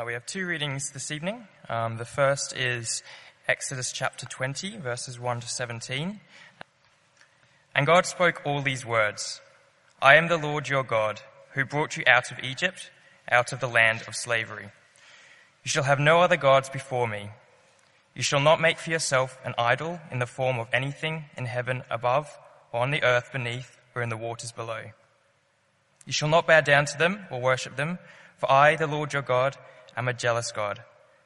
Uh, we have two readings this evening. Um, the first is Exodus chapter 20, verses 1 to 17. And God spoke all these words I am the Lord your God, who brought you out of Egypt, out of the land of slavery. You shall have no other gods before me. You shall not make for yourself an idol in the form of anything in heaven above, or on the earth beneath, or in the waters below. You shall not bow down to them or worship them, for I, the Lord your God, am a jealous God,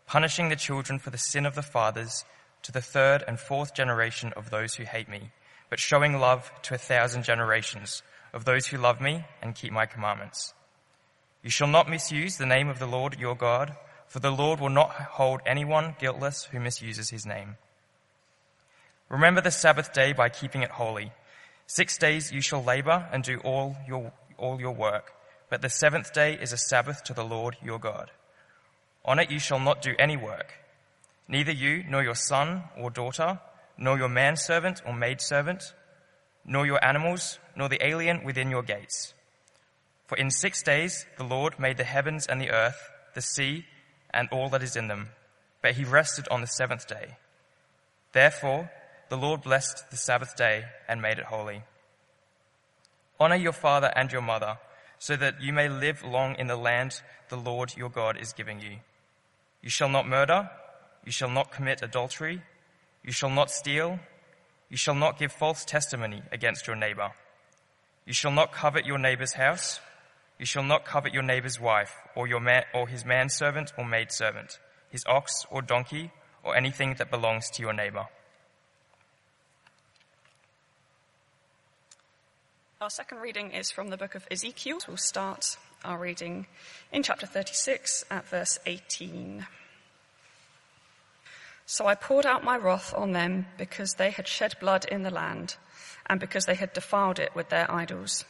punishing the children for the sin of the fathers to the third and fourth generation of those who hate me, but showing love to a thousand generations of those who love me and keep my commandments. You shall not misuse the name of the Lord your God, for the Lord will not hold anyone guiltless who misuses his name. Remember the Sabbath day by keeping it holy. Six days you shall labor and do all your, all your work, but the seventh day is a Sabbath to the Lord your God. On it you shall not do any work, neither you nor your son or daughter, nor your manservant or maidservant, nor your animals, nor the alien within your gates. For in six days the Lord made the heavens and the earth, the sea, and all that is in them, but he rested on the seventh day. Therefore, the Lord blessed the Sabbath day and made it holy. Honor your father and your mother, so that you may live long in the land the Lord your God is giving you. You shall not murder. You shall not commit adultery. You shall not steal. You shall not give false testimony against your neighbor. You shall not covet your neighbor's house. You shall not covet your neighbor's wife, or your man, or his manservant or maidservant, his ox or donkey, or anything that belongs to your neighbor. Our second reading is from the book of Ezekiel. We'll start our reading in chapter 36 at verse 18. So I poured out my wrath on them because they had shed blood in the land and because they had defiled it with their idols.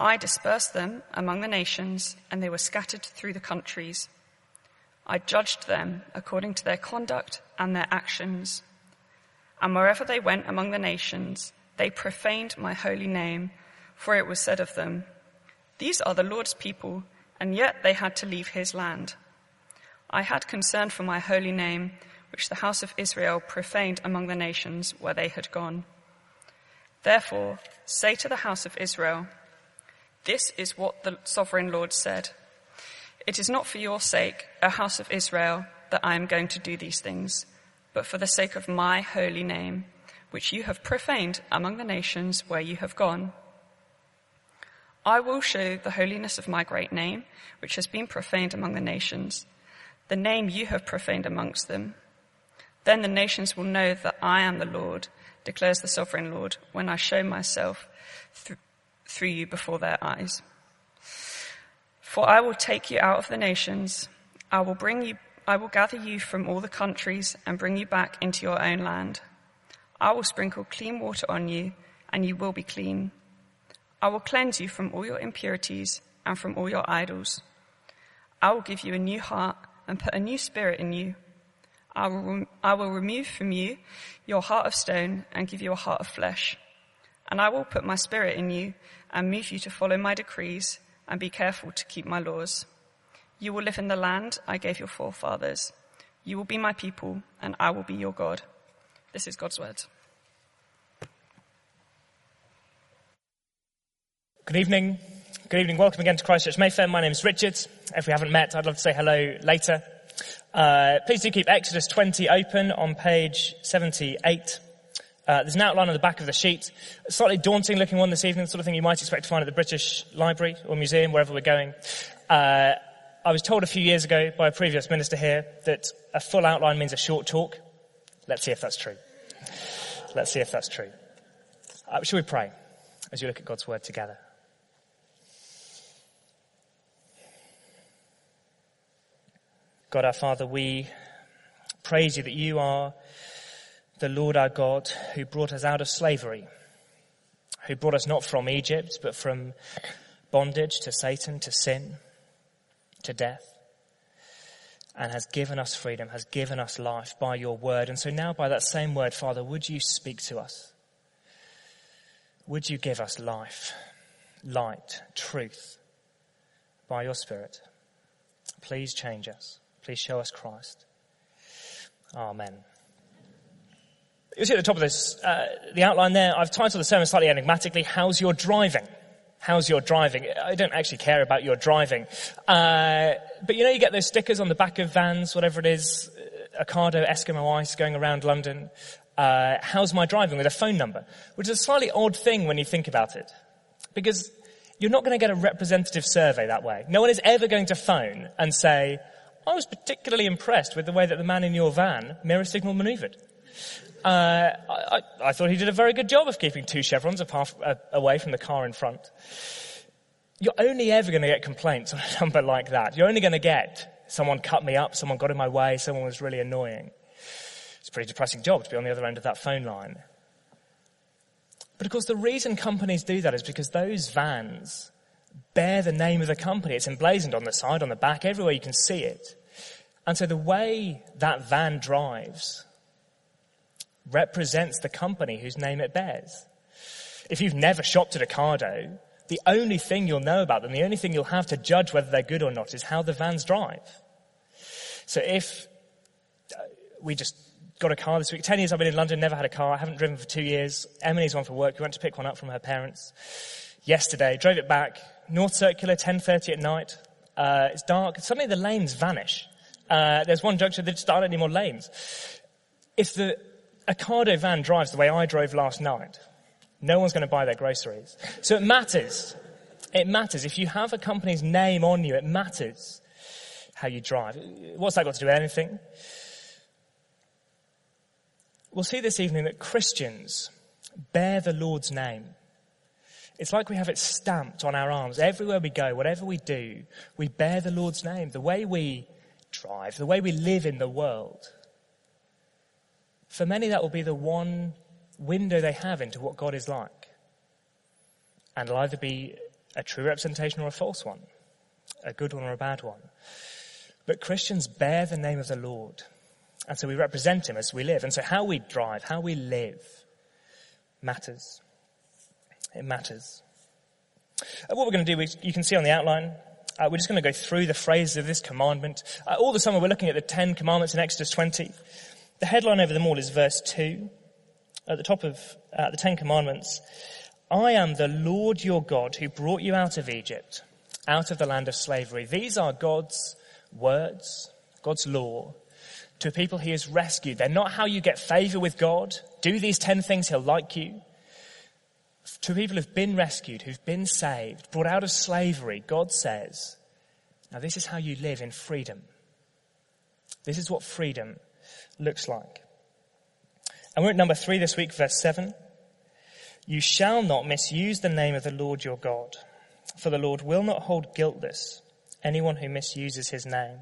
I dispersed them among the nations and they were scattered through the countries. I judged them according to their conduct and their actions. And wherever they went among the nations, they profaned my holy name, for it was said of them, these are the Lord's people, and yet they had to leave his land. I had concern for my holy name, which the house of Israel profaned among the nations where they had gone. Therefore, say to the house of Israel, This is what the sovereign Lord said. It is not for your sake, O house of Israel, that I am going to do these things, but for the sake of my holy name, which you have profaned among the nations where you have gone. I will show the holiness of my great name, which has been profaned among the nations, the name you have profaned amongst them. Then the nations will know that I am the Lord, declares the sovereign Lord, when I show myself th- through you before their eyes. For I will take you out of the nations, I will bring you, I will gather you from all the countries and bring you back into your own land. I will sprinkle clean water on you, and you will be clean. I will cleanse you from all your impurities and from all your idols. I will give you a new heart and put a new spirit in you. I will, I will remove from you your heart of stone and give you a heart of flesh. And I will put my spirit in you and move you to follow my decrees and be careful to keep my laws. You will live in the land I gave your forefathers. You will be my people and I will be your God. This is God's word. Good evening. Good evening. Welcome again to Christchurch Mayfair. My name is Richard. If we haven't met, I'd love to say hello later. Uh, please do keep Exodus 20 open on page 78. Uh, there's an outline on the back of the sheet. A slightly daunting looking one this evening, the sort of thing you might expect to find at the British Library or Museum, wherever we're going. Uh, I was told a few years ago by a previous minister here that a full outline means a short talk. Let's see if that's true. Let's see if that's true. Uh, shall we pray as you look at God's word together? God our Father, we praise you that you are the Lord our God who brought us out of slavery, who brought us not from Egypt, but from bondage to Satan, to sin, to death, and has given us freedom, has given us life by your word. And so now by that same word, Father, would you speak to us? Would you give us life, light, truth by your Spirit? Please change us. Please show us Christ. Amen. You see at the top of this, uh, the outline there, I've titled the sermon slightly enigmatically, How's Your Driving? How's your driving? I don't actually care about your driving. Uh, but you know, you get those stickers on the back of vans, whatever it is, Ocado, Eskimo Ice going around London. Uh, how's my driving with a phone number? Which is a slightly odd thing when you think about it. Because you're not going to get a representative survey that way. No one is ever going to phone and say, I was particularly impressed with the way that the man in your van mirror signal maneuvered. Uh, I, I, thought he did a very good job of keeping two chevrons apart, uh, away from the car in front. You're only ever going to get complaints on a number like that. You're only going to get someone cut me up, someone got in my way, someone was really annoying. It's a pretty depressing job to be on the other end of that phone line. But of course, the reason companies do that is because those vans bear the name of the company. It's emblazoned on the side, on the back, everywhere you can see it. And so the way that van drives represents the company whose name it bears. If you've never shopped at Ocado, the only thing you'll know about them, the only thing you'll have to judge whether they're good or not is how the vans drive. So if uh, we just got a car this week, 10 years I've been in London, never had a car, I haven't driven for two years. Emily's one for work, we went to pick one up from her parents yesterday, drove it back, North Circular, 10.30 at night. Uh, it's dark, suddenly the lanes vanish. Uh, there's one junction, there just aren't any more lanes. If the Ocado van drives the way I drove last night, no one's going to buy their groceries. So it matters. It matters. If you have a company's name on you, it matters how you drive. What's that got to do with anything? We'll see this evening that Christians bear the Lord's name. It's like we have it stamped on our arms. Everywhere we go, whatever we do, we bear the Lord's name. The way we drive, the way we live in the world. For many, that will be the one window they have into what God is like. And it'll either be a true representation or a false one, a good one or a bad one. But Christians bear the name of the Lord. And so we represent him as we live. And so how we drive, how we live matters. It matters. Uh, what we're going to do, you can see on the outline, uh, we're just going to go through the phrases of this commandment. Uh, all the summer we're looking at the Ten Commandments in Exodus 20. The headline over them all is verse 2 at the top of uh, the Ten Commandments, I am the Lord your God who brought you out of Egypt, out of the land of slavery. These are God's words, God's law to people he has rescued. They're not how you get favor with God. Do these ten things, he'll like you. To people who've been rescued, who've been saved, brought out of slavery, God says, now this is how you live in freedom. This is what freedom looks like. And we're at number three this week, verse seven. You shall not misuse the name of the Lord your God, for the Lord will not hold guiltless anyone who misuses his name.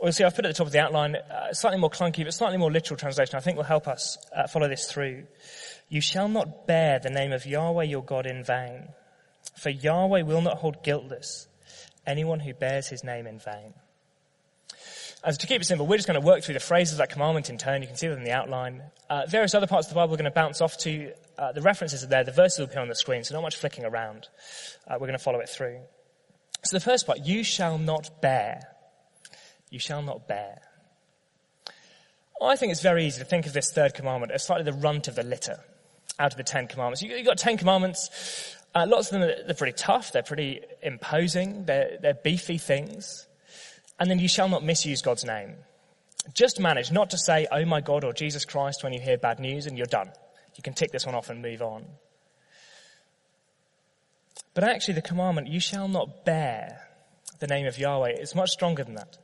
Well, see, I've put at the top of the outline, uh, slightly more clunky, but slightly more literal translation, I think will help us uh, follow this through. You shall not bear the name of Yahweh your God in vain, for Yahweh will not hold guiltless anyone who bears his name in vain. And to keep it simple, we're just going to work through the phrases of that commandment in turn. You can see them in the outline. Uh, various other parts of the Bible we're going to bounce off to. Uh, the references are there. The verses will appear on the screen, so not much flicking around. Uh, we're going to follow it through. So the first part, you shall not bear. You shall not bear. I think it's very easy to think of this third commandment as slightly the runt of the litter out of the Ten Commandments. You've got Ten Commandments. Uh, lots of them, are, they're pretty tough. They're pretty imposing. They're, they're beefy things. And then you shall not misuse God's name. Just manage not to say, oh my God, or Jesus Christ when you hear bad news and you're done. You can tick this one off and move on. But actually the commandment, you shall not bear the name of Yahweh, is much stronger than that.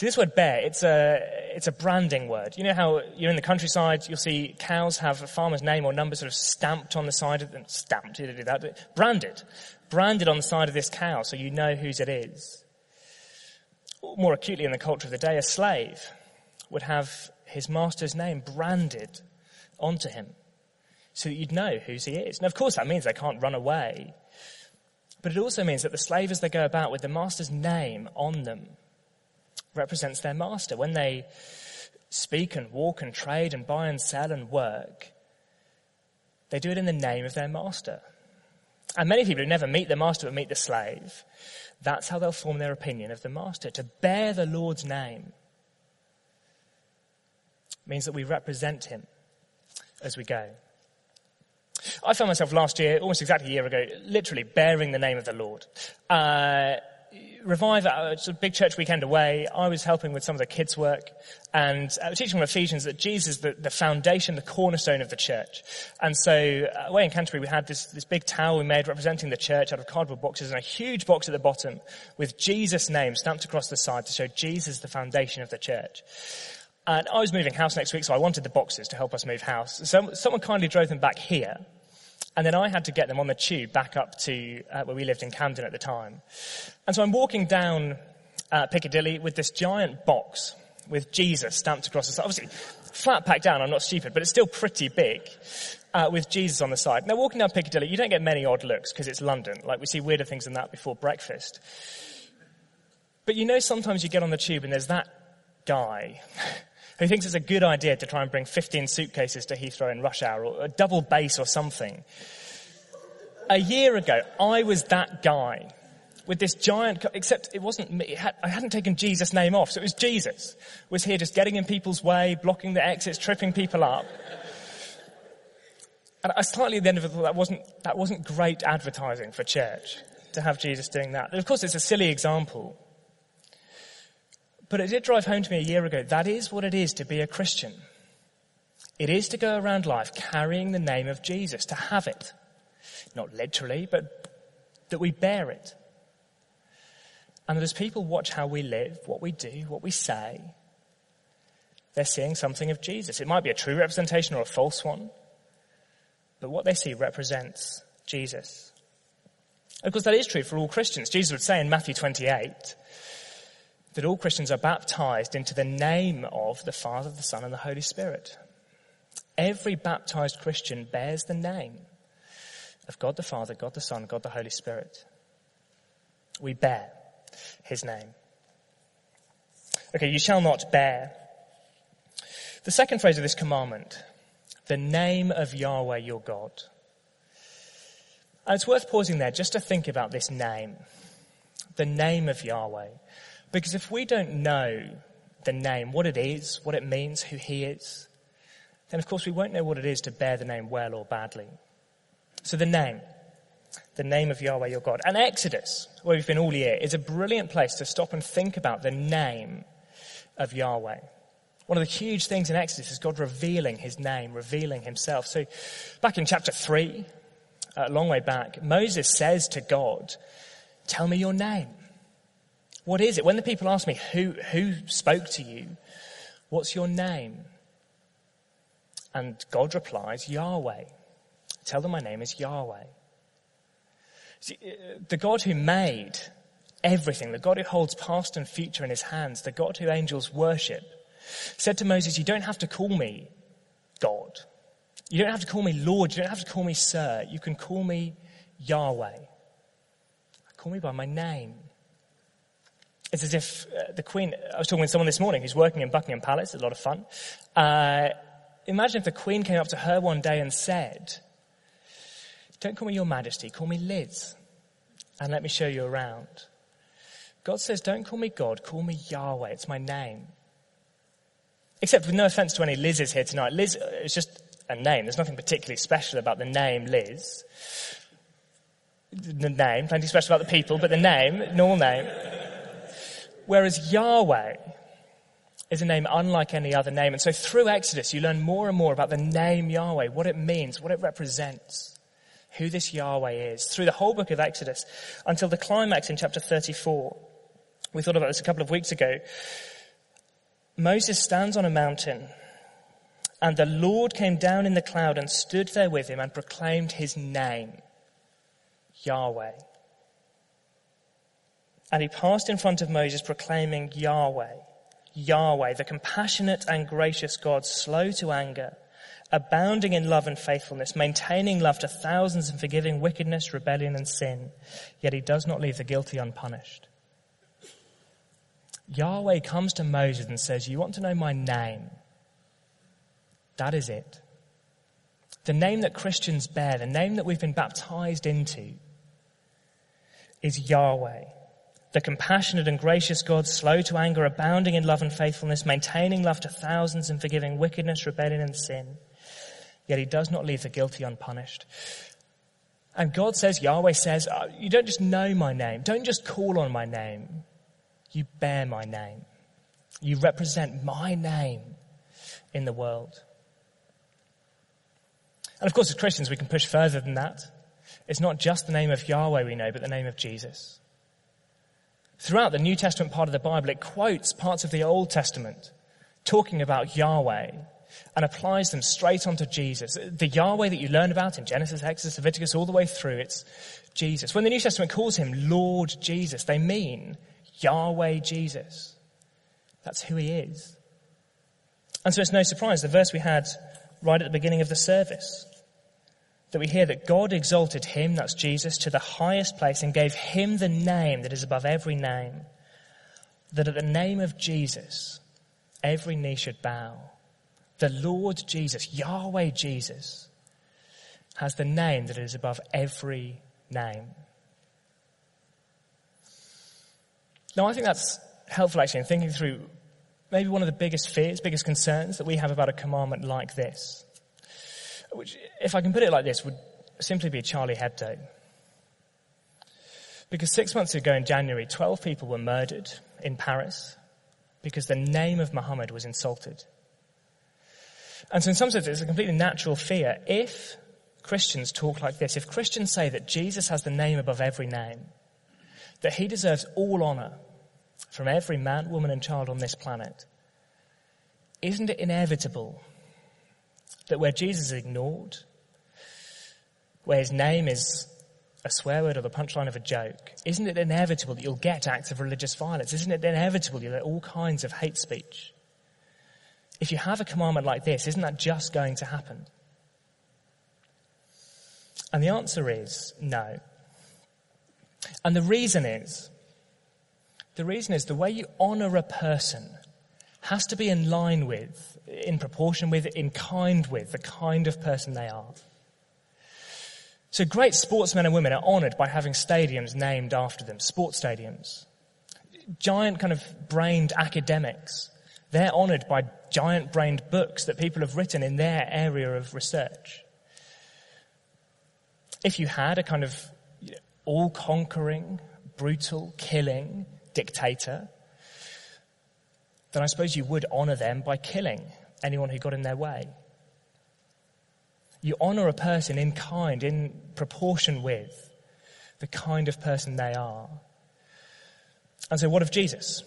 See, this word bear, it's a, it's a branding word. You know how you're in the countryside, you'll see cows have a farmer's name or number sort of stamped on the side of them, stamped, do that, branded. Branded on the side of this cow so you know whose it is more acutely in the culture of the day, a slave would have his master's name branded onto him so that you'd know whose he is. Now, of course, that means they can't run away. But it also means that the slave, as they go about with the master's name on them, represents their master. When they speak and walk and trade and buy and sell and work, they do it in the name of their master. And many people who never meet the master but meet the slave That's how they'll form their opinion of the master. To bear the Lord's name means that we represent him as we go. I found myself last year, almost exactly a year ago, literally bearing the name of the Lord. Uh, Revive, uh, it's a big church weekend away. I was helping with some of the kids' work and was teaching on Ephesians that Jesus is the, the foundation, the cornerstone of the church. And so uh, away in Canterbury, we had this, this big towel we made representing the church out of cardboard boxes and a huge box at the bottom with Jesus' name stamped across the side to show Jesus the foundation of the church. And I was moving house next week, so I wanted the boxes to help us move house. So someone kindly drove them back here. And then I had to get them on the tube back up to uh, where we lived in Camden at the time. And so I'm walking down uh, Piccadilly with this giant box with Jesus stamped across the side. Obviously, flat packed down, I'm not stupid, but it's still pretty big. Uh, with Jesus on the side. Now, walking down Piccadilly, you don't get many odd looks because it's London. Like, we see weirder things than that before breakfast. But you know, sometimes you get on the tube and there's that guy who thinks it's a good idea to try and bring 15 suitcases to Heathrow in rush hour or a double bass or something. A year ago, I was that guy with this giant, except it wasn't me. It had, I hadn't taken Jesus' name off, so it was Jesus was here just getting in people's way, blocking the exits, tripping people up. And I slightly at the end of it thought that wasn't, that wasn't great advertising for church to have Jesus doing that. of course, it's a silly example. But it did drive home to me a year ago. That is what it is to be a Christian. It is to go around life carrying the name of Jesus, to have it. Not literally, but that we bear it. And that as people watch how we live, what we do, what we say, they're seeing something of Jesus. It might be a true representation or a false one, but what they see represents Jesus. Of course, that is true for all Christians. Jesus would say in Matthew 28, that all Christians are baptized into the name of the Father, the Son, and the Holy Spirit. Every baptized Christian bears the name of God the Father, God the Son, God the Holy Spirit. We bear his name. Okay, you shall not bear. The second phrase of this commandment, the name of Yahweh your God. And it's worth pausing there just to think about this name. The name of Yahweh. Because if we don't know the name, what it is, what it means, who he is, then of course we won't know what it is to bear the name well or badly. So the name, the name of Yahweh your God. And Exodus, where we've been all year, is a brilliant place to stop and think about the name of Yahweh. One of the huge things in Exodus is God revealing his name, revealing himself. So back in chapter 3, a long way back, Moses says to God, Tell me your name. What is it? When the people ask me, who, who spoke to you? What's your name? And God replies, Yahweh. Tell them my name is Yahweh. See, uh, the God who made everything, the God who holds past and future in his hands, the God who angels worship, said to Moses, you don't have to call me God. You don't have to call me Lord. You don't have to call me Sir. You can call me Yahweh. Call me by my name. It's as if uh, the Queen, I was talking with someone this morning who's working in Buckingham Palace, it's a lot of fun. Uh, imagine if the Queen came up to her one day and said, Don't call me Your Majesty, call me Liz, and let me show you around. God says, Don't call me God, call me Yahweh, it's my name. Except with no offense to any Liz's here tonight, Liz is just a name. There's nothing particularly special about the name Liz. The name, plenty special about the people, but the name, normal name. Whereas Yahweh is a name unlike any other name. And so through Exodus, you learn more and more about the name Yahweh, what it means, what it represents, who this Yahweh is, through the whole book of Exodus until the climax in chapter 34. We thought about this a couple of weeks ago. Moses stands on a mountain and the Lord came down in the cloud and stood there with him and proclaimed his name, Yahweh. And he passed in front of Moses proclaiming Yahweh, Yahweh, the compassionate and gracious God, slow to anger, abounding in love and faithfulness, maintaining love to thousands and forgiving wickedness, rebellion and sin. Yet he does not leave the guilty unpunished. Yahweh comes to Moses and says, you want to know my name? That is it. The name that Christians bear, the name that we've been baptized into is Yahweh. The compassionate and gracious God, slow to anger, abounding in love and faithfulness, maintaining love to thousands and forgiving wickedness, rebellion and sin. Yet he does not leave the guilty unpunished. And God says, Yahweh says, uh, you don't just know my name. Don't just call on my name. You bear my name. You represent my name in the world. And of course, as Christians, we can push further than that. It's not just the name of Yahweh we know, but the name of Jesus. Throughout the New Testament part of the Bible, it quotes parts of the Old Testament talking about Yahweh and applies them straight onto Jesus. The Yahweh that you learn about in Genesis, Exodus, Leviticus, all the way through, it's Jesus. When the New Testament calls him Lord Jesus, they mean Yahweh Jesus. That's who he is. And so it's no surprise the verse we had right at the beginning of the service that we hear that God exalted him, that's Jesus, to the highest place and gave him the name that is above every name. That at the name of Jesus, every knee should bow. The Lord Jesus, Yahweh Jesus, has the name that is above every name. Now, I think that's helpful actually in thinking through maybe one of the biggest fears, biggest concerns that we have about a commandment like this. Which, if I can put it like this, would simply be Charlie Hebdo. Because six months ago in January, 12 people were murdered in Paris because the name of Muhammad was insulted. And so in some sense, it's a completely natural fear. If Christians talk like this, if Christians say that Jesus has the name above every name, that he deserves all honor from every man, woman, and child on this planet, isn't it inevitable that where Jesus is ignored, where his name is a swear word or the punchline of a joke, isn't it inevitable that you'll get acts of religious violence? Isn't it inevitable you'll get all kinds of hate speech? If you have a commandment like this, isn't that just going to happen? And the answer is no. And the reason is, the reason is the way you honor a person has to be in line with, in proportion with, in kind with the kind of person they are. So great sportsmen and women are honored by having stadiums named after them, sports stadiums. Giant kind of brained academics, they're honored by giant brained books that people have written in their area of research. If you had a kind of all conquering, brutal, killing dictator, then I suppose you would honor them by killing anyone who got in their way. You honor a person in kind, in proportion with the kind of person they are. And so, what of Jesus?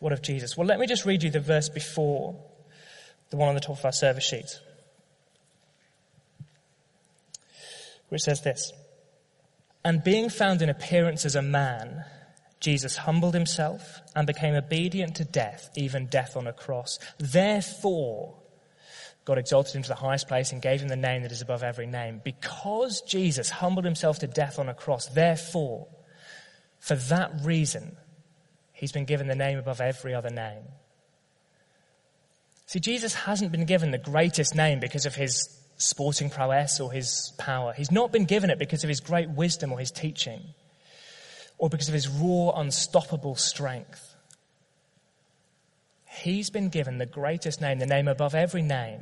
What of Jesus? Well, let me just read you the verse before the one on the top of our service sheet, which says this And being found in appearance as a man, Jesus humbled himself and became obedient to death, even death on a cross. Therefore, God exalted him to the highest place and gave him the name that is above every name. Because Jesus humbled himself to death on a cross, therefore, for that reason, he's been given the name above every other name. See, Jesus hasn't been given the greatest name because of his sporting prowess or his power. He's not been given it because of his great wisdom or his teaching or because of his raw, unstoppable strength. He's been given the greatest name, the name above every name,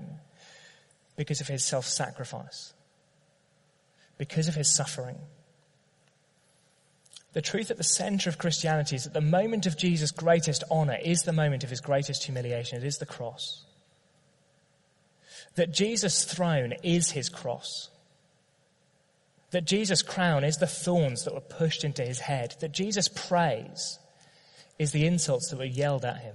because of his self sacrifice, because of his suffering. The truth at the center of Christianity is that the moment of Jesus' greatest honor is the moment of his greatest humiliation. It is the cross. That Jesus' throne is his cross. That Jesus' crown is the thorns that were pushed into his head. That Jesus' praise is the insults that were yelled at him.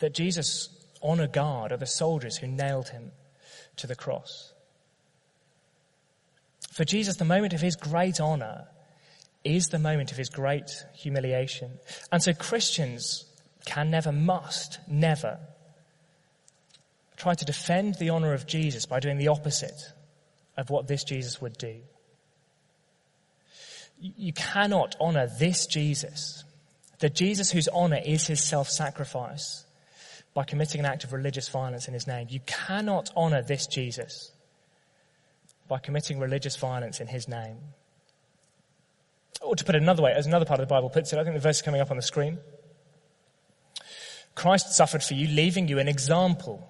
That Jesus' honor guard are the soldiers who nailed him to the cross. For Jesus, the moment of his great honor is the moment of his great humiliation. And so Christians can never, must never try to defend the honor of Jesus by doing the opposite of what this Jesus would do. You cannot honor this Jesus, the Jesus whose honor is his self-sacrifice, by committing an act of religious violence in his name. You cannot honor this Jesus by committing religious violence in his name. Or to put it another way, as another part of the Bible puts it, I think the verse is coming up on the screen. Christ suffered for you, leaving you an example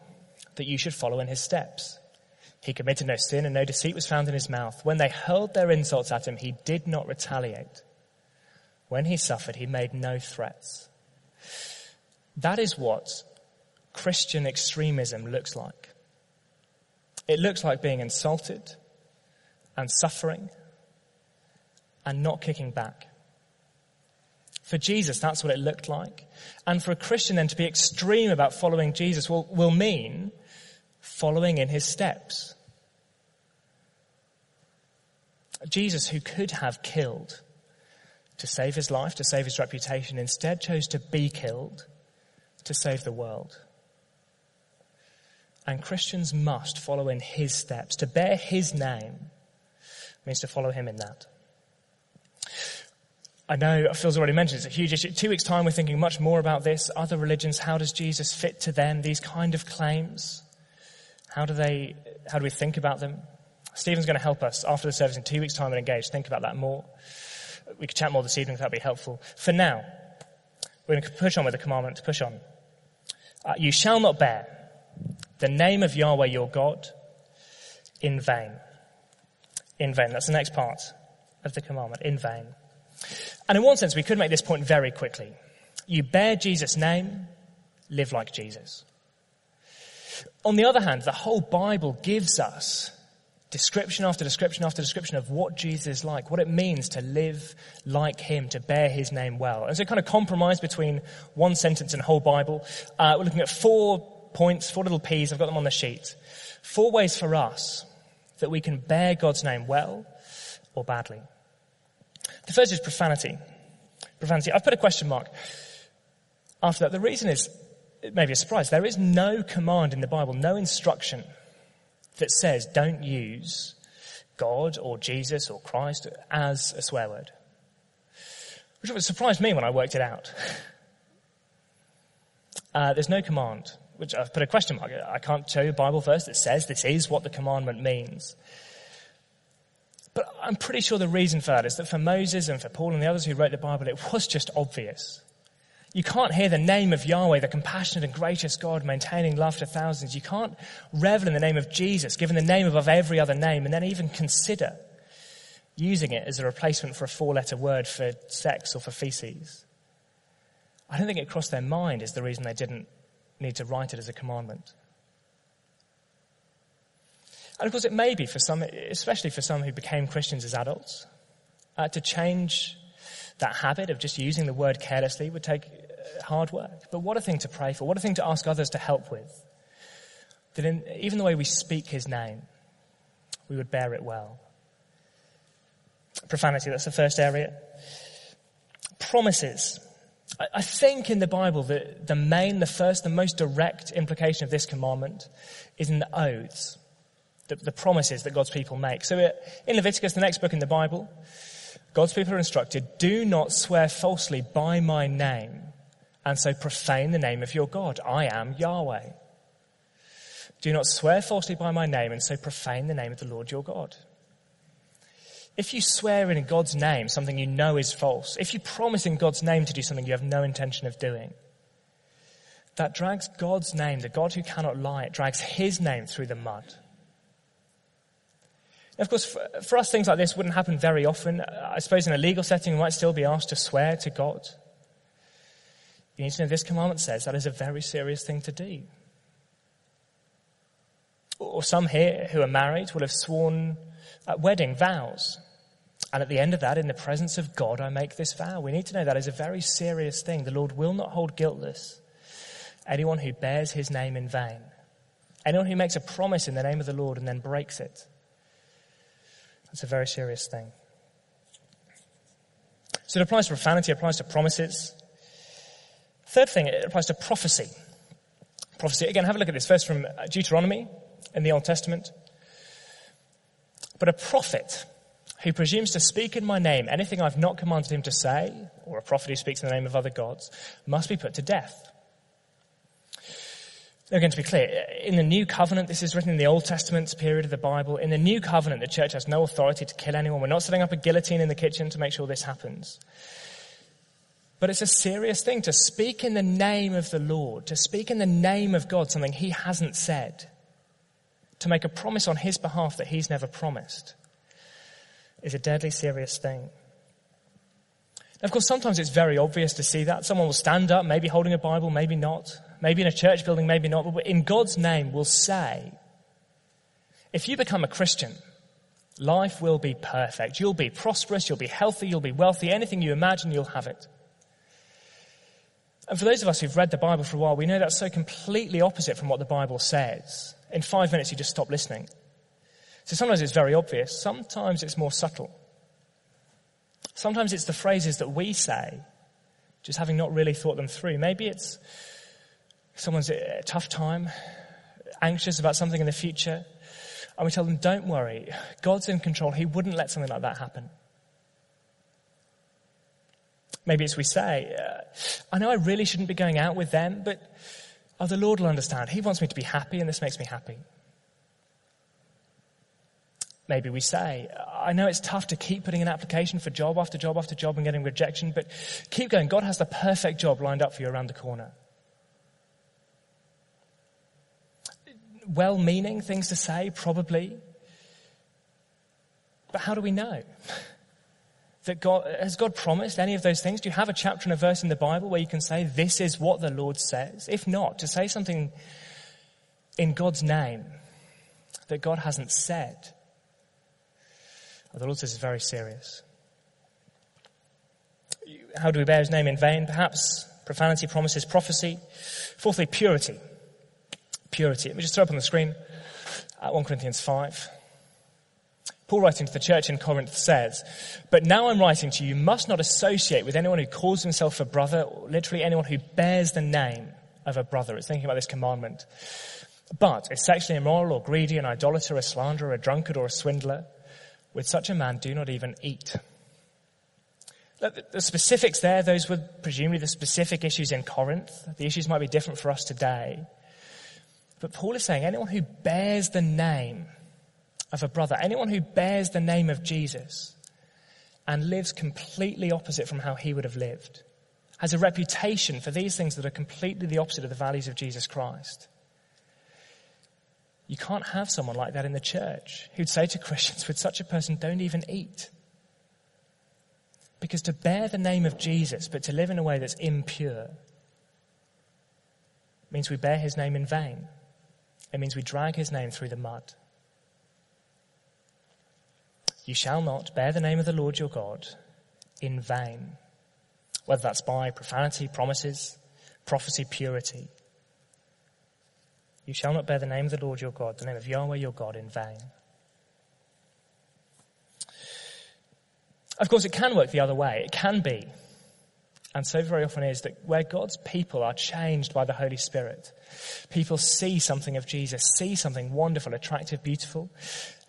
that you should follow in his steps. He committed no sin and no deceit was found in his mouth. When they hurled their insults at him, he did not retaliate. When he suffered, he made no threats. That is what Christian extremism looks like. It looks like being insulted and suffering and not kicking back. For Jesus, that's what it looked like. And for a Christian then to be extreme about following Jesus will, will mean following in his steps. Jesus, who could have killed to save his life, to save his reputation, instead chose to be killed to save the world. And Christians must follow in his steps. To bear his name means to follow him in that. I know Phil's already mentioned it's a huge issue. Two weeks' time, we're thinking much more about this. Other religions, how does Jesus fit to them? These kind of claims. How do they, how do we think about them? Stephen's going to help us after the service in two weeks' time and engage. Think about that more. We could chat more this evening if that'd be helpful. For now, we're going to push on with the commandment to push on. Uh, you shall not bear the name of Yahweh your God in vain. In vain. That's the next part of the commandment. In vain. And in one sense, we could make this point very quickly. You bear Jesus' name, live like Jesus. On the other hand, the whole Bible gives us description after description after description of what Jesus is like, what it means to live like him, to bear his name well. And so kind of compromise between one sentence and whole Bible. Uh, we're looking at four points, four little P's. I've got them on the sheet. Four ways for us that we can bear God's name well or badly. The first is profanity. Profanity. I've put a question mark after that. The reason is, it may be a surprise, there is no command in the Bible, no instruction that says don't use God or Jesus or Christ as a swear word. Which surprised me when I worked it out. Uh, there's no command, which I've put a question mark. I can't show you a Bible verse that says this is what the commandment means. But I'm pretty sure the reason for that is that for Moses and for Paul and the others who wrote the Bible, it was just obvious. You can't hear the name of Yahweh, the compassionate and gracious God maintaining love to thousands. You can't revel in the name of Jesus, given the name above every other name, and then even consider using it as a replacement for a four letter word for sex or for feces. I don't think it crossed their mind is the reason they didn't need to write it as a commandment. And of course, it may be for some, especially for some who became Christians as adults, uh, to change that habit of just using the word carelessly would take uh, hard work. But what a thing to pray for. What a thing to ask others to help with. That in, even the way we speak his name, we would bear it well. Profanity, that's the first area. Promises. I, think in the Bible that the main, the first, the most direct implication of this commandment is in the oaths, the, the promises that God's people make. So uh, in Leviticus, the next book in the Bible, God's people are instructed, do not swear falsely by my name and so profane the name of your God. I am Yahweh. Do not swear falsely by my name and so profane the name of the Lord your God. If you swear in God's name something you know is false, if you promise in God's name to do something you have no intention of doing, that drags God's name, the God who cannot lie, it drags his name through the mud. Of course, for, for us, things like this wouldn't happen very often. I suppose in a legal setting, we might still be asked to swear to God. You need to know this commandment says that is a very serious thing to do. Or some here who are married will have sworn at wedding vows. And at the end of that, in the presence of God, I make this vow. We need to know that is a very serious thing. The Lord will not hold guiltless anyone who bears his name in vain. Anyone who makes a promise in the name of the Lord and then breaks it. It's a very serious thing. So it applies to profanity, it applies to promises. Third thing, it applies to prophecy. Prophecy, again, have a look at this verse from Deuteronomy in the Old Testament. But a prophet who presumes to speak in my name anything I've not commanded him to say, or a prophet who speaks in the name of other gods, must be put to death. Again, to be clear, in the New Covenant, this is written in the Old Testament period of the Bible. In the New Covenant, the church has no authority to kill anyone. We're not setting up a guillotine in the kitchen to make sure this happens. But it's a serious thing to speak in the name of the Lord, to speak in the name of God something he hasn't said, to make a promise on his behalf that he's never promised, is a deadly serious thing. Of course, sometimes it's very obvious to see that. Someone will stand up, maybe holding a Bible, maybe not. Maybe in a church building, maybe not. But in God's name, we'll say, if you become a Christian, life will be perfect. You'll be prosperous, you'll be healthy, you'll be wealthy. Anything you imagine, you'll have it. And for those of us who've read the Bible for a while, we know that's so completely opposite from what the Bible says. In five minutes, you just stop listening. So sometimes it's very obvious, sometimes it's more subtle. Sometimes it's the phrases that we say, just having not really thought them through. Maybe it's someone's a tough time, anxious about something in the future, and we tell them, don't worry, God's in control. He wouldn't let something like that happen. Maybe it's we say, uh, I know I really shouldn't be going out with them, but oh, the Lord will understand. He wants me to be happy, and this makes me happy. Maybe we say, I know it's tough to keep putting an application for job after job after job and getting rejection, but keep going. God has the perfect job lined up for you around the corner. Well meaning things to say, probably. But how do we know? that God, has God promised any of those things? Do you have a chapter and a verse in the Bible where you can say, this is what the Lord says? If not, to say something in God's name that God hasn't said, oh, the Lord says is very serious. How do we bear his name in vain? Perhaps profanity promises prophecy. Fourthly, purity. Purity. Let me just throw up on the screen at 1 Corinthians 5. Paul writing to the church in Corinth says, But now I'm writing to you, you must not associate with anyone who calls himself a brother, literally anyone who bears the name of a brother. It's thinking about this commandment. But if sexually immoral or greedy, an idolater, a slanderer, a drunkard, or a swindler, with such a man do not even eat. The specifics there, those were presumably the specific issues in Corinth. The issues might be different for us today. But Paul is saying anyone who bears the name of a brother, anyone who bears the name of Jesus and lives completely opposite from how he would have lived, has a reputation for these things that are completely the opposite of the values of Jesus Christ. You can't have someone like that in the church who'd say to Christians, with such a person, don't even eat. Because to bear the name of Jesus, but to live in a way that's impure, means we bear his name in vain. It means we drag his name through the mud. You shall not bear the name of the Lord your God in vain, whether that's by profanity, promises, prophecy, purity. You shall not bear the name of the Lord your God, the name of Yahweh your God, in vain. Of course, it can work the other way. It can be, and so very often is, that where God's people are changed by the Holy Spirit, people see something of Jesus, see something wonderful, attractive, beautiful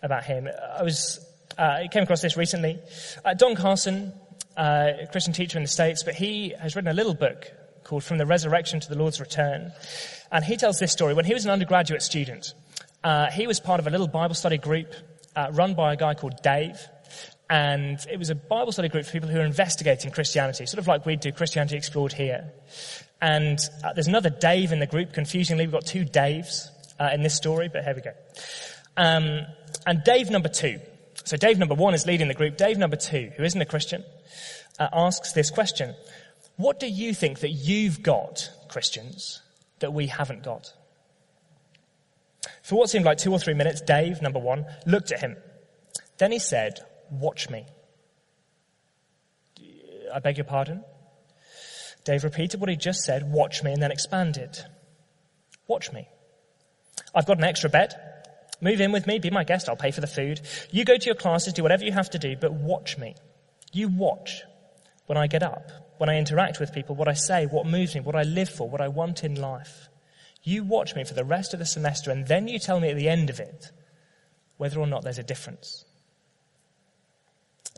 about Him. I was uh, I came across this recently. Uh, Don Carson, uh, a Christian teacher in the States, but he has written a little book called From the Resurrection to the Lord's Return. And he tells this story. When he was an undergraduate student, uh, he was part of a little Bible study group uh, run by a guy called Dave. And it was a Bible study group for people who are investigating Christianity, sort of like we do Christianity Explored here. And uh, there's another Dave in the group, confusingly. We've got two Daves in this story, but here we go. Um, and Dave number two so Dave number one is leading the group. Dave number two, who isn't a Christian, uh, asks this question. What do you think that you've got, Christians, that we haven't got? For what seemed like two or three minutes, Dave, number one, looked at him. Then he said, watch me. I beg your pardon? Dave repeated what he just said, watch me, and then expanded. Watch me. I've got an extra bed. Move in with me, be my guest, I'll pay for the food. You go to your classes, do whatever you have to do, but watch me. You watch when I get up, when I interact with people, what I say, what moves me, what I live for, what I want in life. You watch me for the rest of the semester and then you tell me at the end of it whether or not there's a difference.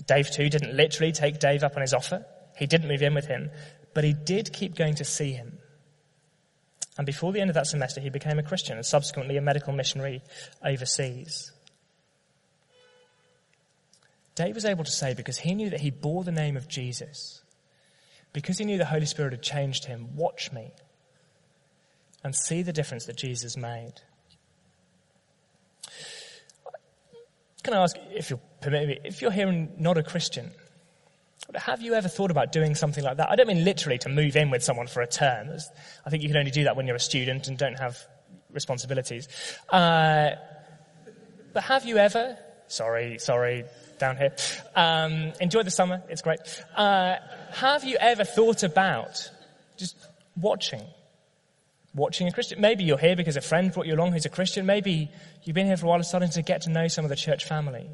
Dave two didn't literally take Dave up on his offer. He didn't move in with him, but he did keep going to see him. And before the end of that semester, he became a Christian and subsequently a medical missionary overseas. Dave was able to say because he knew that he bore the name of Jesus, because he knew the Holy Spirit had changed him, watch me and see the difference that Jesus made. Can I ask, if you'll permit me, if you're here and not a Christian, have you ever thought about doing something like that? I don't mean literally to move in with someone for a term. I think you can only do that when you're a student and don't have responsibilities. Uh, but have you ever, sorry, sorry, down here, um, enjoy the summer, it's great. Uh, have you ever thought about just watching? Watching a Christian. Maybe you're here because a friend brought you along who's a Christian. Maybe you've been here for a while and starting to get to know some of the church family.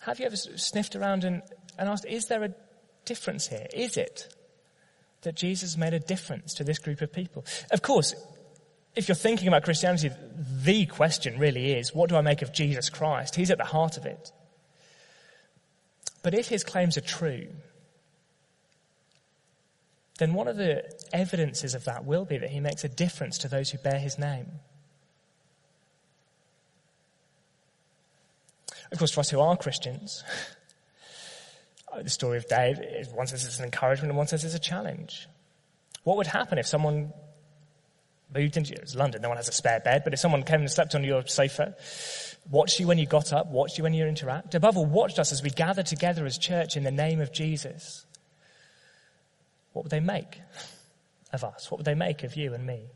Have you ever sniffed around and, and asked, is there a difference here? Is it that Jesus made a difference to this group of people? Of course, if you're thinking about Christianity, the question really is, what do I make of Jesus Christ? He's at the heart of it. But if his claims are true, then one of the evidences of that will be that he makes a difference to those who bear his name. Of course, for us who are Christians, the story of Dave, one says it's an encouragement and one says it's a challenge. What would happen if someone moved into it was London, no one has a spare bed, but if someone came and slept on your sofa, watched you when you got up, watched you when you interact, above all, watched us as we gathered together as church in the name of Jesus, what would they make of us? What would they make of you and me?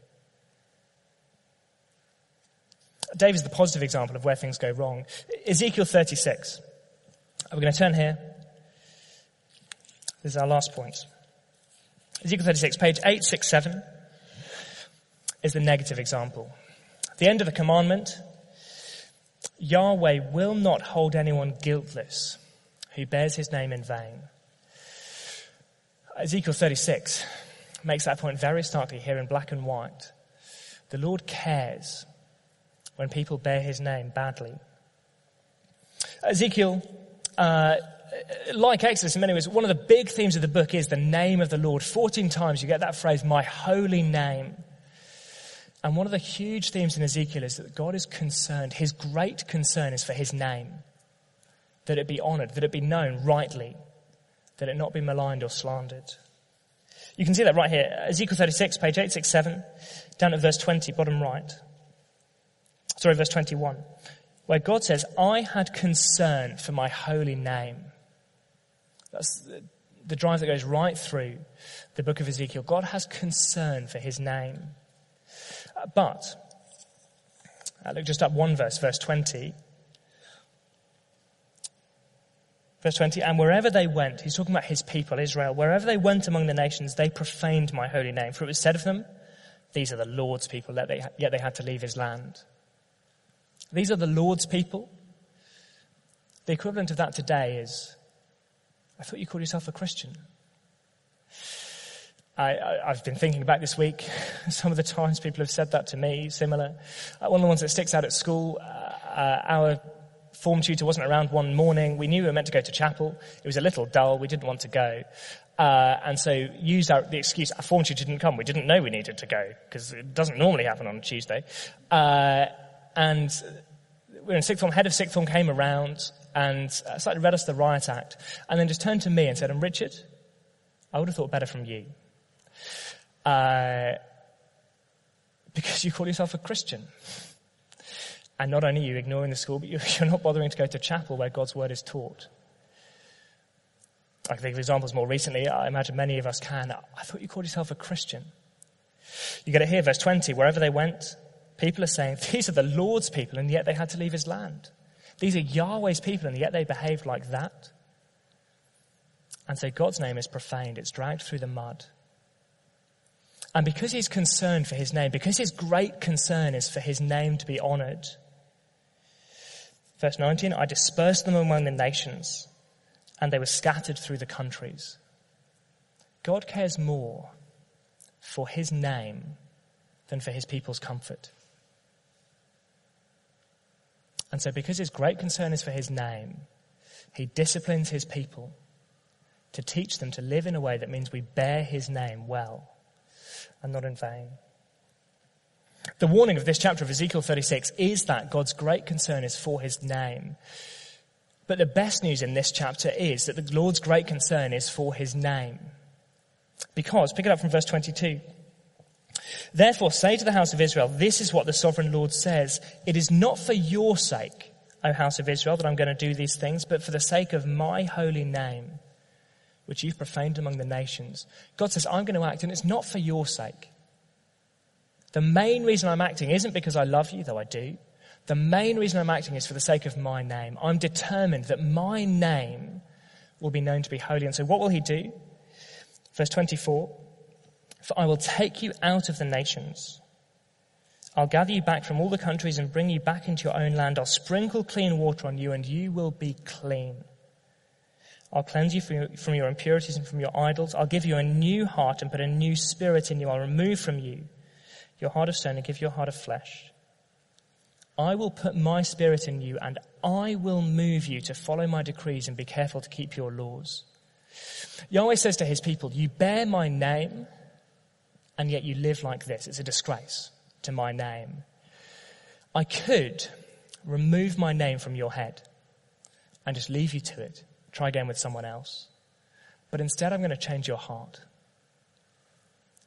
Dave is the positive example of where things go wrong. Ezekiel 36. We're going to turn here. This is our last point. Ezekiel 36, page 867, is the negative example. The end of the commandment, Yahweh will not hold anyone guiltless who bears his name in vain. Ezekiel 36 makes that point very starkly here in black and white. The Lord cares when people bear his name badly. Ezekiel, uh, like Exodus in many ways, one of the big themes of the book is the name of the Lord. 14 times you get that phrase, my holy name. And one of the huge themes in Ezekiel is that God is concerned, his great concern is for his name. That it be honored, that it be known rightly, that it not be maligned or slandered. You can see that right here. Ezekiel 36, page 867, down at verse 20, bottom right sorry, verse 21, where God says, I had concern for my holy name. That's the drive that goes right through the book of Ezekiel. God has concern for his name. But, uh, look just up one verse, verse 20. Verse 20, and wherever they went, he's talking about his people, Israel, wherever they went among the nations, they profaned my holy name. For it was said of them, these are the Lord's people, yet they had to leave his land. These are the Lord's people. The equivalent of that today is, I thought you called yourself a Christian. I, have been thinking back this week, some of the times people have said that to me, similar. One of the ones that sticks out at school, uh, uh, our form tutor wasn't around one morning. We knew we were meant to go to chapel. It was a little dull. We didn't want to go. Uh, and so used our, the excuse, our form tutor didn't come. We didn't know we needed to go because it doesn't normally happen on a Tuesday. Uh, and we were in sixth form, head of sixth form came around and uh, started read us the riot act and then just turned to me and said, and Richard, I would have thought better from you. Uh, because you call yourself a Christian. And not only are you ignoring the school, but you're not bothering to go to chapel where God's word is taught. I can think of examples more recently. I imagine many of us can. I thought you called yourself a Christian. You get it here, verse 20. Wherever they went, People are saying, these are the Lord's people, and yet they had to leave his land. These are Yahweh's people, and yet they behaved like that. And so God's name is profaned, it's dragged through the mud. And because he's concerned for his name, because his great concern is for his name to be honored, verse 19, I dispersed them among the nations, and they were scattered through the countries. God cares more for his name than for his people's comfort. And so, because his great concern is for his name, he disciplines his people to teach them to live in a way that means we bear his name well. and not in vain. The warning of this chapter of Ezekiel 36 is that God's great concern is for his name. But the best news in this chapter is that the Lord's great concern is for his name. Because, pick it up from verse 22. Therefore say to the house of Israel, this is what the sovereign Lord says. It is not for your sake, O house of Israel, that I'm going to do these things, but for the sake of my holy name, which you've profaned among the nations. God says, I'm going to act, and it's not for your sake. The main reason I'm acting isn't because I love you, though I do. The main reason I'm acting is for the sake of my name. I'm determined that my name will be known to be holy. And so what will he do? Verse 24. For I will take you out of the nations. I'll gather you back from all the countries and bring you back into your own land. I'll sprinkle clean water on you and you will be clean. I'll cleanse you from your impurities and from your idols. I'll give you a new heart and put a new spirit in you. I'll remove from you your heart of stone and give you a heart of flesh. I will put my spirit in you and I will move you to follow my decrees and be careful to keep your laws. Yahweh says to his people, you bear my name and yet you live like this. It's a disgrace to my name. I could remove my name from your head and just leave you to it. Try again with someone else. But instead, I'm going to change your heart.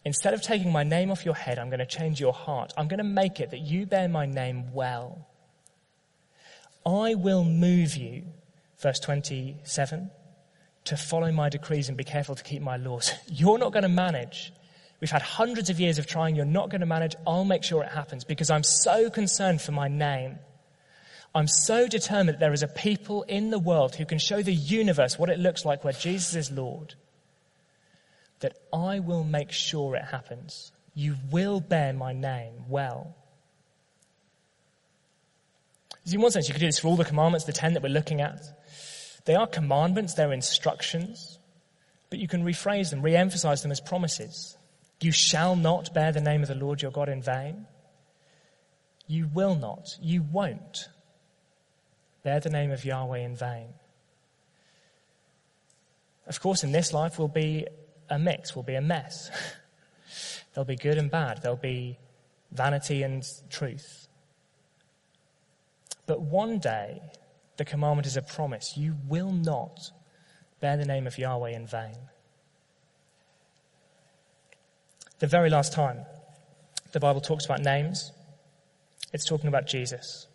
Instead of taking my name off your head, I'm going to change your heart. I'm going to make it that you bear my name well. I will move you, verse 27, to follow my decrees and be careful to keep my laws. You're not going to manage. We've had hundreds of years of trying. You're not going to manage. I'll make sure it happens because I'm so concerned for my name. I'm so determined that there is a people in the world who can show the universe what it looks like where Jesus is Lord that I will make sure it happens. You will bear my name well. In one sense, you could do this for all the commandments, the ten that we're looking at. They are commandments, they're instructions, but you can rephrase them, re-emphasize them as promises. You shall not bear the name of the Lord your God in vain. You will not, you won't bear the name of Yahweh in vain. Of course, in this life we'll be a mix, will be a mess. There'll be good and bad. There'll be vanity and truth. But one day, the commandment is a promise. You will not bear the name of Yahweh in vain. The very last time the Bible talks about names, it's talking about Jesus.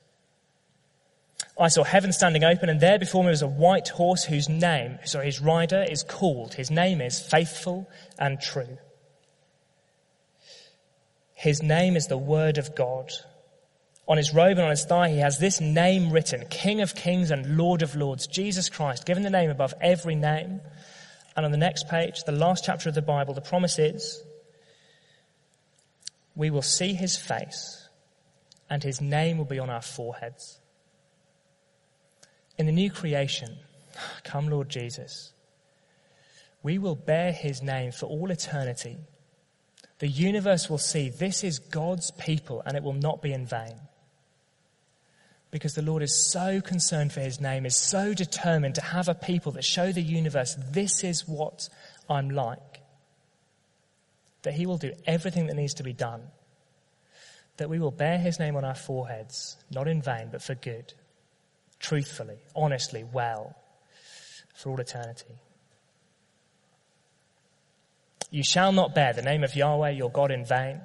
I saw heaven standing open, and there before me was a white horse whose name, sorry, his rider is called. His name is Faithful and True. His name is the Word of God. On his robe and on his thigh, he has this name written King of Kings and Lord of Lords, Jesus Christ, given the name above every name. And on the next page, the last chapter of the Bible, the promise is we will see his face, and his name will be on our foreheads. In the new creation, come Lord Jesus, we will bear his name for all eternity. The universe will see this is God's people and it will not be in vain. Because the Lord is so concerned for his name, is so determined to have a people that show the universe this is what I'm like, that he will do everything that needs to be done. That we will bear his name on our foreheads, not in vain, but for good truthfully, honestly, well, for all eternity. You shall not bear the name of Yahweh your God in vain,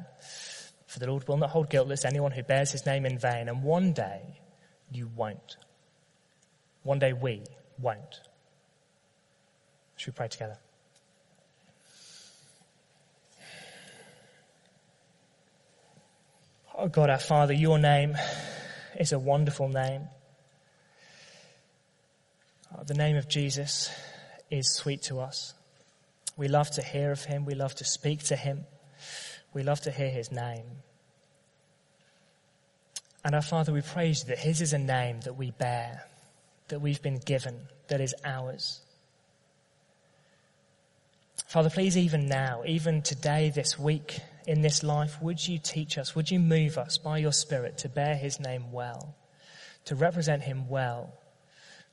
for the Lord will not hold guiltless anyone who bears his name in vain, and one day you won't. One day we won't. Should we pray together? Oh God, our Father, your name is a wonderful name. Uh, the name of Jesus is sweet to us. We love to hear of him. We love to speak to him. We love to hear his name. And our Father, we praise you that his is a name that we bear, that we've been given, that is ours. Father, please, even now, even today, this week, in this life, would you teach us, would you move us by your Spirit to bear his name well, to represent him well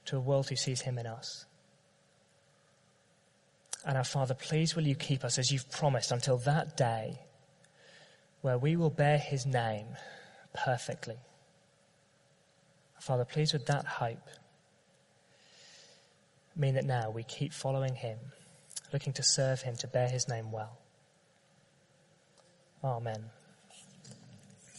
to a world who sees him in us. And our Father, please will you keep us as you've promised until that day where we will bear his name perfectly. Father, please, with that hope, mean that now we keep following him, looking to serve him, to bear his name well. Amen.